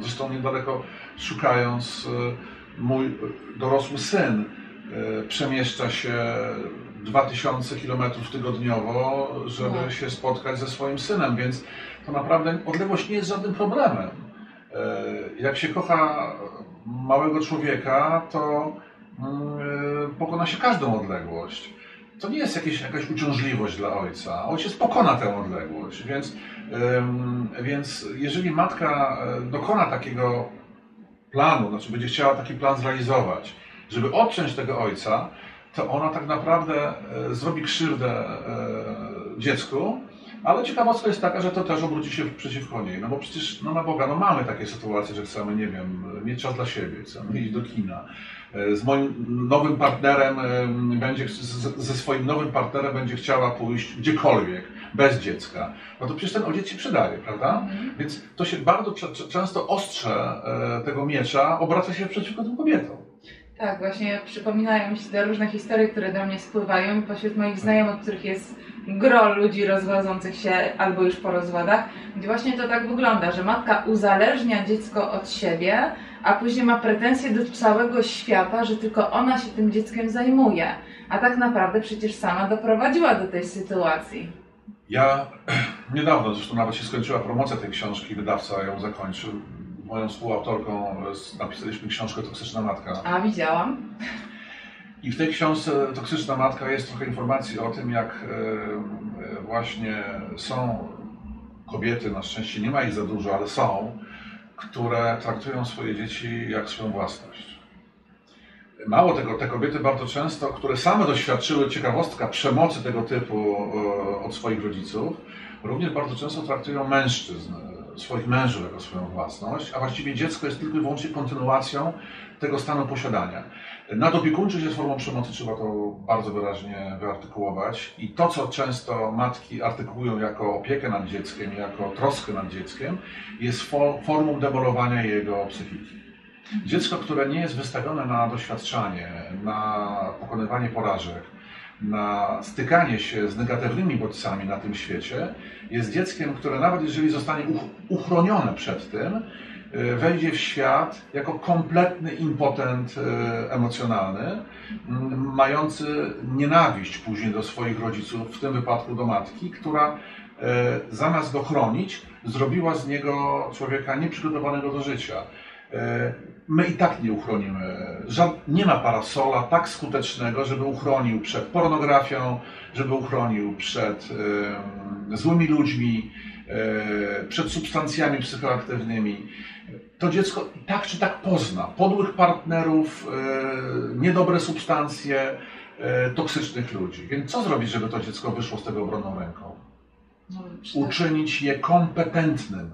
zresztą niedaleko szukając, e, mój dorosły syn e, przemieszcza się 2000 km tygodniowo, żeby no. się spotkać ze swoim synem, więc to naprawdę odległość nie jest żadnym problemem. E, jak się kocha małego człowieka, to mm, pokona się każdą odległość to nie jest jakieś, jakaś uciążliwość dla ojca. Ojciec pokona tę odległość, więc, więc jeżeli matka e, dokona takiego planu, znaczy będzie chciała taki plan zrealizować, żeby odciąć tego ojca, to ona tak naprawdę e, zrobi krzywdę e, dziecku, ale ciekawostka jest taka, że to też obróci się przeciwko niej, no bo przecież, no na Boga, no mamy takie sytuacje, że chcemy, nie wiem, mieć czas dla siebie, chcemy iść do kina. E, z moim nowym partnerem będzie, ze swoim nowym partnerem będzie chciała pójść gdziekolwiek, bez dziecka. No to przecież ten ojciec się przydaje, prawda? Mhm. Więc to się bardzo często ostrze e, tego miecza obraca się przeciwko tym kobietom. Tak, właśnie przypominają mi się te różne historie, które do mnie spływają pośród moich znajomych, których jest gro ludzi rozwodzących się albo już po rozwodach, gdzie właśnie to tak wygląda, że matka uzależnia dziecko od siebie, a później ma pretensje do całego świata, że tylko ona się tym dzieckiem zajmuje. A tak naprawdę przecież sama doprowadziła do tej sytuacji. Ja Niedawno zresztą nawet się skończyła promocja tej książki, wydawca ją zakończył. Moją współautorką napisaliśmy książkę Toksyczna Matka. A, widziałam. I w tej książce Toksyczna Matka jest trochę informacji o tym, jak e, e, właśnie są kobiety, na szczęście nie ma ich za dużo, ale są, które traktują swoje dzieci jak swoją własność. Mało tego, te kobiety bardzo często, które same doświadczyły, ciekawostka, przemocy tego typu e, od swoich rodziców, również bardzo często traktują mężczyzn, swoich mężów jako swoją własność, a właściwie dziecko jest tylko i wyłącznie kontynuacją tego stanu posiadania. Nadopiekuńczość jest formą przemocy, trzeba to bardzo wyraźnie wyartykułować. I to, co często matki artykułują jako opiekę nad dzieckiem, jako troskę nad dzieckiem, jest fo- formą demolowania jego psychiki. Dziecko, które nie jest wystawione na doświadczanie, na pokonywanie porażek, na stykanie się z negatywnymi bodźcami na tym świecie, jest dzieckiem, które nawet jeżeli zostanie uch- uchronione przed tym, wejdzie w świat jako kompletny impotent y, emocjonalny, mm, mający nienawiść później do swoich rodziców, w tym wypadku do matki, która y, zamiast go chronić, zrobiła z niego człowieka nieprzygotowanego do życia. Y, My i tak nie uchronimy. Nie ma parasola tak skutecznego, żeby uchronił przed pornografią, żeby uchronił przed y, złymi ludźmi, y, przed substancjami psychoaktywnymi. To dziecko tak czy tak pozna podłych partnerów, y, niedobre substancje, y, toksycznych ludzi. Więc co zrobić, żeby to dziecko wyszło z tego obronną ręką? No, czy- Uczynić je kompetentnym.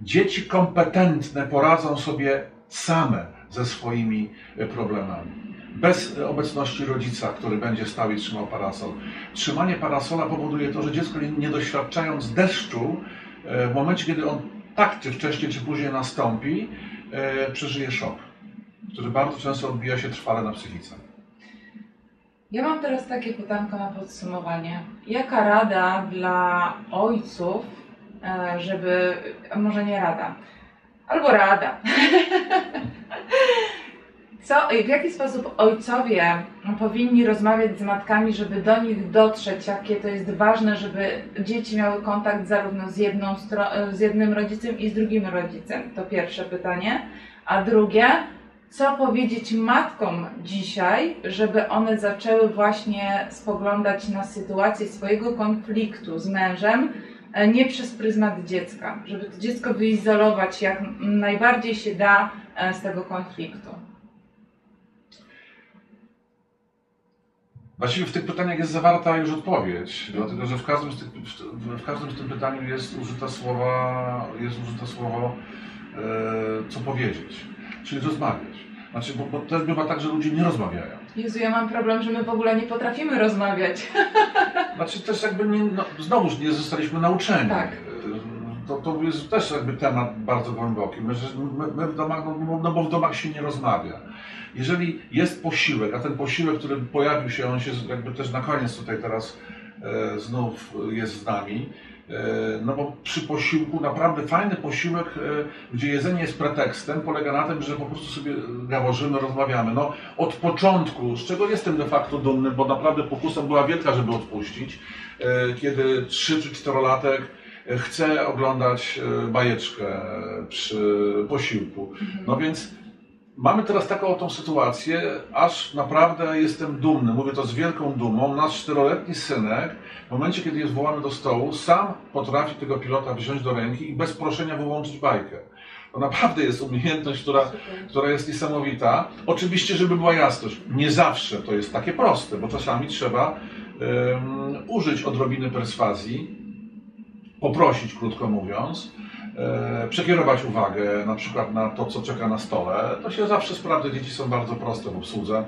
Dzieci kompetentne poradzą sobie same ze swoimi e, problemami. Bez obecności rodzica, który będzie stał i trzymał parasol. Trzymanie parasola powoduje to, że dziecko nie- doświadczając deszczu, e, w momencie, kiedy on tak czy wcześniej, czy później nastąpi, e, przeżyje szok, który bardzo często odbija się trwale na psychice. Ja mam teraz takie pytanko na podsumowanie. Jaka rada dla ojców, e, żeby, może nie rada, albo rada. Co, w jaki sposób ojcowie powinni rozmawiać z matkami, żeby do nich dotrzeć, jakie to jest ważne, żeby dzieci miały kontakt zarówno z, jedną z jednym rodzicem i z drugim rodzicem? To pierwsze pytanie. A drugie, co powiedzieć matkom dzisiaj, żeby one zaczęły właśnie spoglądać na sytuację swojego konfliktu z mężem e, nie przez pryzmat dziecka, żeby to dziecko wyizolować jak najbardziej się da e, z tego konfliktu. Właściwie w tych pytaniach jest zawarta już odpowiedź, dlatego że w każdym z, tych, w, każdym z tym pytaniu jest użyte słowa, jest użyte słowo, e, co powiedzieć, czyli rozmawiać. Znaczy, bo, bo też bywa tak, że ludzie nie rozmawiają. Jezu, ja mam problem, że my w ogóle nie potrafimy rozmawiać. Znaczy też jakby nie, no, znowuż nie zostaliśmy nauczeni. Tak. To, to jest też jakby temat bardzo głęboki. My, my, my w domach, no, no bo w domach się nie rozmawia. Jeżeli jest posiłek, a ten posiłek, który pojawił się, on się jakby też na koniec tutaj teraz e, znów jest z nami, e, no bo przy posiłku, naprawdę fajny posiłek, e, gdzie jedzenie jest pretekstem, polega na tym, że po prostu sobie gaworzymy, rozmawiamy. No, od początku, z czego jestem de facto dumny, bo naprawdę pokusa była wielka, żeby odpuścić, e, kiedy 3 czy 4-latek chce oglądać e, bajeczkę przy posiłku. No więc mamy teraz taką oto sytuację, aż naprawdę jestem dumny, mówię to z wielką dumą. Nasz czteroletni synek, w momencie kiedy jest wołany do stołu, sam potrafi tego pilota wziąć do ręki i bez proszenia wyłączyć bajkę. To naprawdę jest umiejętność, która, która jest niesamowita. Oczywiście, żeby była jasność, nie zawsze to jest takie proste, bo czasami trzeba em, użyć odrobiny perswazji, poprosić, krótko mówiąc, e, przekierować uwagę na przykład na to, co czeka na stole. To się zawsze sprawdza, dzieci są bardzo proste w obsłudze,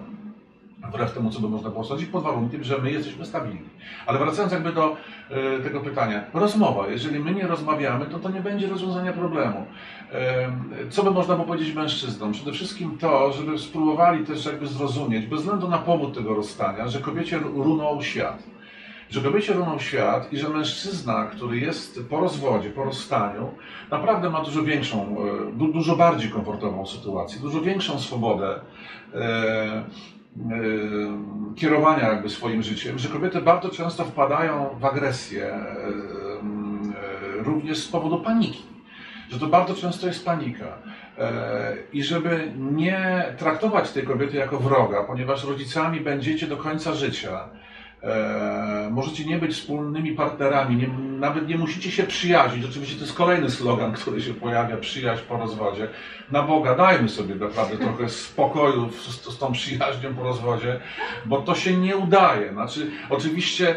wbrew temu, co by można było sądzić, pod warunkiem, że my jesteśmy stabilni. Ale wracając jakby do e, tego pytania, rozmowa. Jeżeli my nie rozmawiamy, to to nie będzie rozwiązania problemu. E, Co by można było powiedzieć mężczyznom? Przede wszystkim to, żeby spróbowali też jakby zrozumieć, bez względu na powód tego rozstania, że kobiecie runął świat że kobiecie runął świat i że mężczyzna, który jest po rozwodzie, po rozstaniu, naprawdę ma dużo większą, e, du, dużo bardziej komfortową sytuację, dużo większą swobodę e, e, kierowania jakby swoim życiem, że kobiety bardzo często wpadają w agresję, również z powodu paniki. Że to bardzo często jest panika. I żeby nie traktować tej kobiety jako wroga, ponieważ rodzicami będziecie do końca życia. E, możecie nie być wspólnymi partnerami, nie, nawet nie musicie się przyjaźnić. Oczywiście to jest kolejny slogan, który się pojawia, przyjaźń po rozwodzie. Na Boga, dajmy sobie naprawdę trochę spokoju z, z tą przyjaźnią po rozwodzie, bo to się nie udaje. Znaczy, oczywiście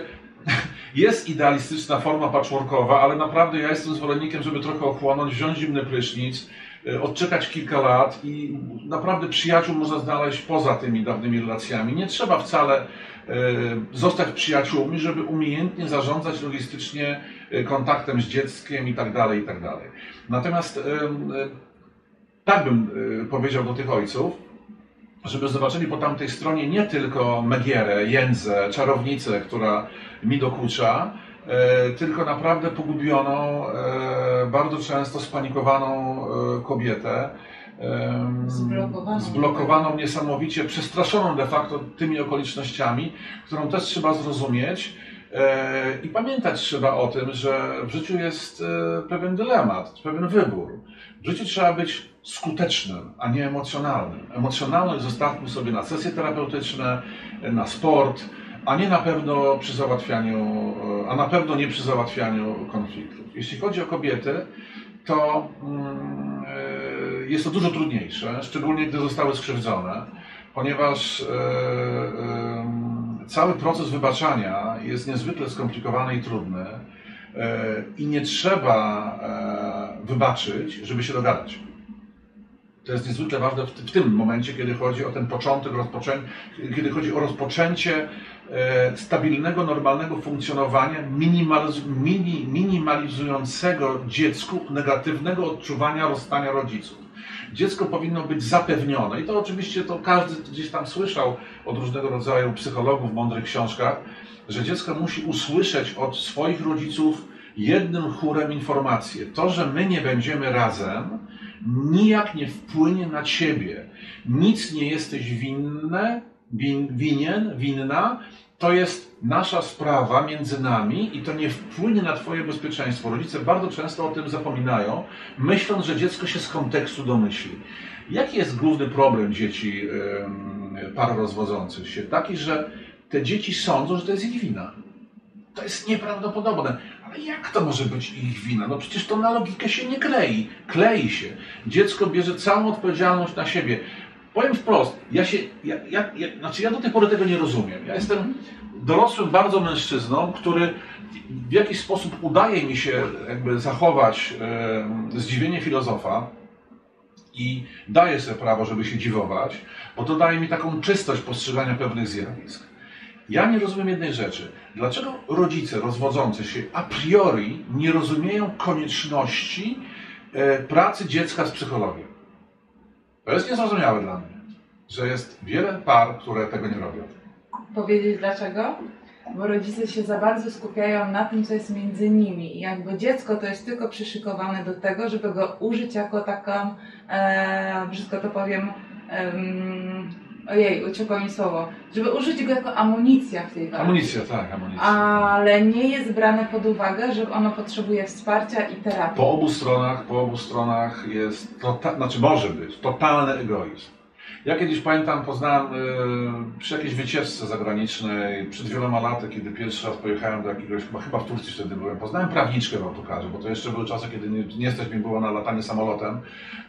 jest idealistyczna forma patchworkowa, ale naprawdę ja jestem zwolennikiem, żeby trochę ochłonąć, wziąć zimny prysznic, e, odczekać kilka lat i naprawdę przyjaciół można znaleźć poza tymi dawnymi relacjami. Nie trzeba wcale zostać przyjaciółmi, żeby umiejętnie zarządzać logistycznie e, kontaktem z dzieckiem i tak dalej, i tak dalej. Natomiast tak bym powiedział do tych ojców, żeby zobaczyli po tamtej stronie nie tylko Megierę, Jędzę, czarownicę, która mi dokucza, tylko naprawdę pogubioną, bardzo często spanikowaną e, Zblokowaną. zblokowaną niesamowicie, przestraszoną de facto tymi okolicznościami, którą też trzeba zrozumieć. I pamiętać trzeba o tym, że w życiu jest pewien dylemat, pewien wybór. W życiu trzeba być skutecznym, a nie emocjonalnym. Emocjonalność zostawmy sobie na sesje terapeutyczne, na sport, a nie na pewno przy załatwianiu, a na pewno nie przy załatwianiu konfliktów. Jeśli chodzi o kobiety, to mm, e, jest to dużo trudniejsze, szczególnie gdy zostały skrzywdzone, ponieważ e, cały proces wybaczania jest niezwykle skomplikowany i trudny e, i nie trzeba wybaczyć, żeby się dogadać. To jest niezwykle ważne w, tym momencie, kiedy chodzi o ten początek, kiedy chodzi o rozpoczęcie e, stabilnego, normalnego funkcjonowania, minimaliz, mini, minimalizującego dziecku negatywnego odczuwania rozstania rodziców. Dziecko powinno być zapewnione i to oczywiście to każdy gdzieś tam słyszał od różnego rodzaju psychologów w mądrych książkach, że dziecko musi usłyszeć od swoich rodziców jednym chórem informację. To, że my nie będziemy razem, nijak nie wpłynie na ciebie. Nic nie jesteś winne, win, winien, winna. To jest nasza sprawa między nami i to nie wpłynie na Twoje bezpieczeństwo. Rodzice bardzo często o tym zapominają, myśląc, że dziecko się z kontekstu domyśli. Jaki jest główny problem dzieci par rozwodzących się? Taki, że te dzieci sądzą, że to jest ich wina. To jest nieprawdopodobne. Ale jak to może być ich wina? No przecież to na logikę się nie klei. Klei się. Dziecko bierze całą odpowiedzialność na siebie. Powiem wprost, ja się, ja, ja, ja, znaczy ja do tej pory tego nie rozumiem. Ja jestem dorosłym bardzo mężczyzną, który w jakiś sposób udaje mi się jakby zachować e, zdziwienie filozofa i daję sobie prawo, żeby się dziwować, bo to daje mi taką czystość postrzegania pewnych zjawisk. Ja nie rozumiem jednej rzeczy. Dlaczego rodzice rozwodzący się a priori nie rozumieją konieczności e, pracy dziecka z psychologiem? To jest niezrozumiałe dla mnie, że jest wiele par, które tego nie robią. Powiedzieć dlaczego? Bo rodzice się za bardzo skupiają na tym, co jest między nimi. I jakby dziecko to jest tylko przyszykowane do tego, żeby go użyć jako taką, e, brzydko to powiem, Ojej, uciekło mi słowo. Żeby użyć go jako amunicja w tej walce. Amunicja, tak, amunicja. Ale nie jest brane pod uwagę, że ono potrzebuje wsparcia i terapii. Po obu stronach, po obu stronach jest, to, znaczy może być, totalny egoizm. Ja kiedyś pamiętam, poznałem y, przy jakiejś wycieczce zagranicznej, przed wieloma laty, kiedy pierwszy raz pojechałem do jakiegoś, chyba, w Turcji wtedy byłem, poznałem prawniczkę w autokarze, bo to jeszcze były czasy, kiedy nie, nie stać mi było na latanie samolotem.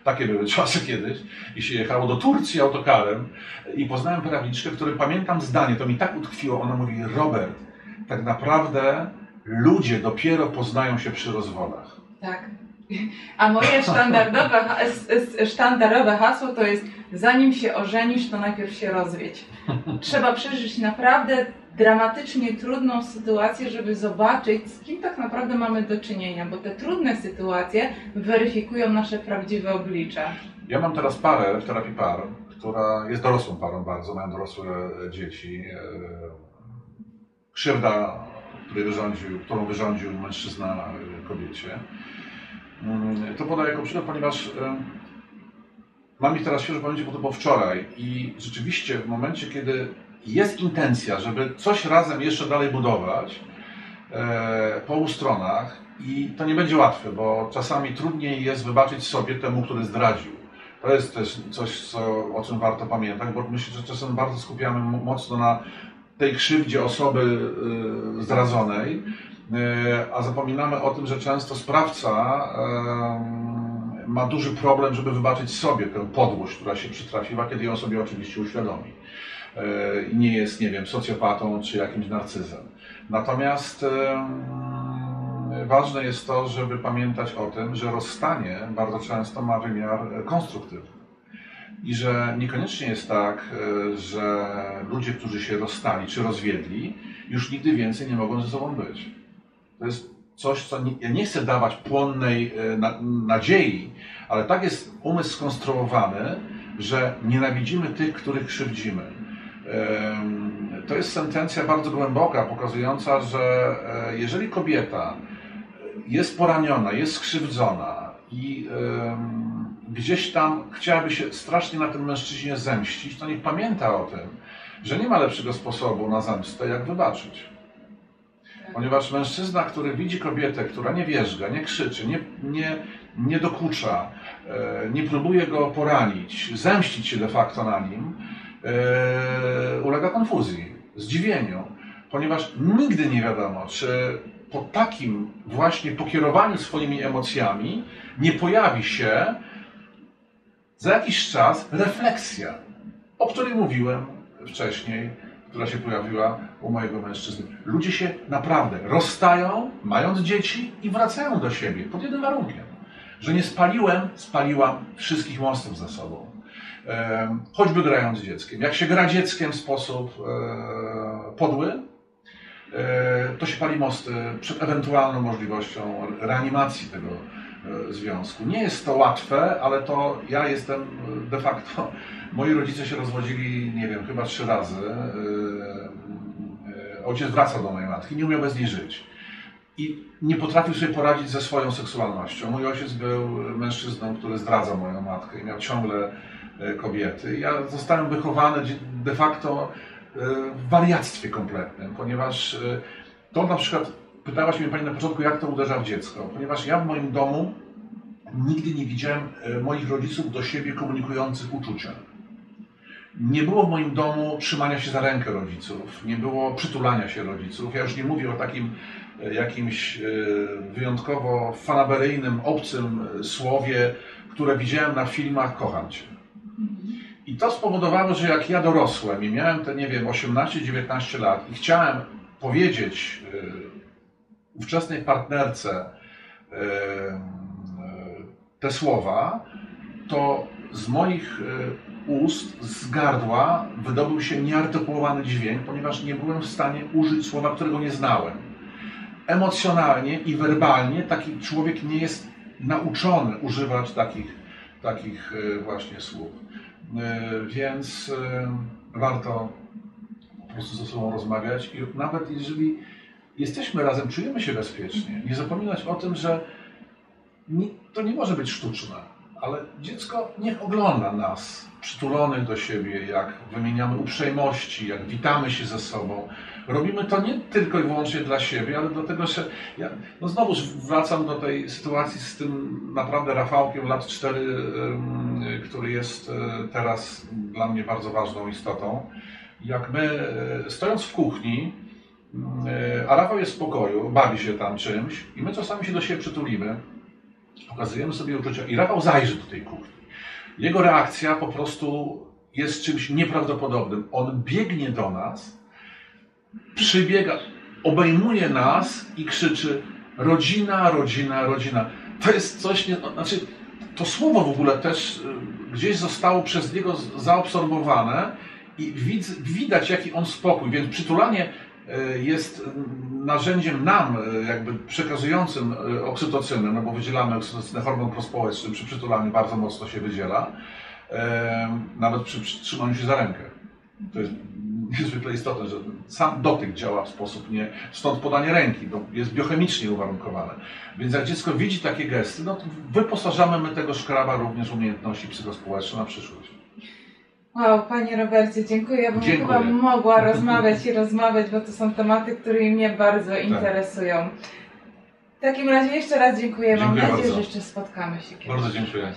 Takie były czasy kiedyś. I się jechało do Turcji autokarem i poznałem prawniczkę, który pamiętam zdanie, to mi tak utkwiło, ona mówi, Robert, tak naprawdę ludzie dopiero poznają się przy rozwodach. Tak. A moje sztandarowe, hasło to jest zanim się ożenisz, to najpierw się rozwiedź. Trzeba przeżyć naprawdę dramatycznie trudną sytuację, żeby zobaczyć, z kim tak naprawdę mamy do czynienia, bo te trudne sytuacje weryfikują nasze prawdziwe oblicze. Ja mam teraz parę w terapii par, która jest dorosłą parą bardzo, mają dorosłe dzieci. E, krzywda, którą wyrządził mężczyzna kobiecie Mm, to podaję jako przykład, ponieważ mam ich teraz świeżo pamięci, bo to było wczoraj i rzeczywiście w momencie, kiedy jest intencja, żeby coś razem jeszcze dalej budować e, po obu stronach, I to nie będzie łatwe, bo czasami trudniej jest wybaczyć sobie temu, który zdradził. To jest też coś, co, o czym warto pamiętać, bo myślę, że czasem bardzo skupiamy mocno na tej krzywdzie osoby y, zdradzonej, a zapominamy o tym, że często sprawca ma duży problem, żeby wybaczyć sobie tę podłość, która się przytrafiła, kiedy ją sobie oczywiście uświadomi. Y, I nie jest, nie wiem, socjopatą czy jakimś narcyzem. Natomiast ważne jest to, żeby pamiętać o tym, że rozstanie bardzo często ma wymiar konstruktywny. I że niekoniecznie jest tak, e, że ludzie, którzy się rozstali czy rozwiedli, już nigdy więcej nie mogą ze sobą być. To jest coś, co nie, ja nie chcę dawać płonnej e, na, nadziei, ale tak jest umysł skonstruowany, że nienawidzimy tych, których krzywdzimy. To jest sentencja bardzo głęboka, pokazująca, że e, jeżeli kobieta jest poraniona, jest skrzywdzona i gdzieś tam chciałaby się strasznie na tym mężczyźnie zemścić, to niech pamięta o tym, że nie ma lepszego sposobu na zemstę, jak wybaczyć. Ponieważ mężczyzna, który widzi kobietę, która nie wierzga, nie krzyczy, nie, nie, nie dokucza, e, nie próbuje go poranić, zemścić się de facto na nim, e, ulega konfuzji, zdziwieniu, ponieważ nigdy nie wiadomo, czy po takim właśnie pokierowaniu swoimi emocjami nie pojawi się za jakiś czas refleksja, o której mówiłem wcześniej, która się pojawiła u mojego mężczyzny. Ludzie się naprawdę rozstają, mając dzieci i wracają do siebie pod jednym warunkiem, że nie spaliłem, spaliłam wszystkich mostów za sobą. choćby grając dzieckiem. Jak się gra dzieckiem w sposób e, podły, e, to się pali mosty przed ewentualną możliwością reanimacji tego E, związku. Nie jest to łatwe, ale to ja jestem de facto. Moi rodzice się rozwodzili, nie wiem, chyba trzy razy. E, ojciec wracał do mojej matki, nie umiał bez niej żyć. I nie potrafił sobie poradzić ze swoją seksualnością. Mój ojciec był mężczyzną, który zdradzał moją matkę i miał ciągle kobiety. Ja zostałem wychowany de facto w wariactwie kompletnym, ponieważ to na przykład Pytałaś mnie Pani na początku, jak to uderza w dziecko, ponieważ ja w moim domu nigdy nie widziałem e, moich rodziców do siebie komunikujących uczucia. Nie było w moim domu trzymania się za rękę rodziców, nie było przytulania się rodziców. Ja już nie mówię o takim e, jakimś e, wyjątkowo fanaberyjnym, obcym słowie, które widziałem na filmach Kocham Cię. I to spowodowało, że jak ja dorosłem i miałem te, nie wiem, 18-19 lat i chciałem powiedzieć ówczesnej partnerce te słowa, to z moich e, ust, z gardła wydobył się nieartykułowany dźwięk, ponieważ nie byłem w stanie użyć słowa, którego nie znałem. Emocjonalnie i werbalnie taki człowiek nie jest nauczony używać takich, takich e, właśnie słów. E, więc warto po prostu ze sobą rozmawiać i nawet jeżeli jesteśmy razem, czujemy się bezpiecznie. Nie zapominać o tym, że to nie może być sztuczne, ale dziecko niech ogląda nas przytulonych do siebie, jak wymieniamy uprzejmości, jak witamy się ze sobą. Robimy to nie tylko i wyłącznie dla siebie, ale dlatego, że ja no znowu wracam do tej sytuacji z tym naprawdę Rafałkiem lat 4, który jest e, teraz dla mnie bardzo ważną istotą. Jak my e, stojąc w kuchni, E, a Rafał jest w pokoju, bawi się tam czymś i my czasami się do siebie przytulimy, pokazujemy sobie uczucia i Rafał zajrzy do tej kuchni. Jego reakcja po prostu jest czymś nieprawdopodobnym. On biegnie do nas, przybiega, obejmuje nas i krzyczy rodzina, rodzina, rodzina. To jest coś, nie, znaczy to słowo w ogóle też e, gdzieś zostało przez niego zaabsorbowane i widać jaki on spokój, więc przytulanie jest narzędziem nam, e, jakby przekazującym e, oksytocynę, no bo wydzielamy oksytocynę, hormon prospołeczny przy przytulaniu bardzo mocno się wydziela, nawet przy trzymaniu się za rękę. To jest niezwykle istotne, że sam dotyk działa w sposób nie, stąd podanie ręki, bo jest biochemicznie uwarunkowane. Więc jak dziecko widzi takie gesty, no to wyposażamy my tego szkraba również umiejętności psychospołeczne na przyszłość. Wow, Panie Robercie, dziękuję. Ja bym dziękuję. chyba mogła rozmawiać i rozmawiać, bo to są tematy, które mnie bardzo interesują. W takim razie jeszcze raz dziękuję. Mam Dziękuję nadzieję, bardzo. że jeszcze spotkamy się kiedyś. Bardzo dziękuję.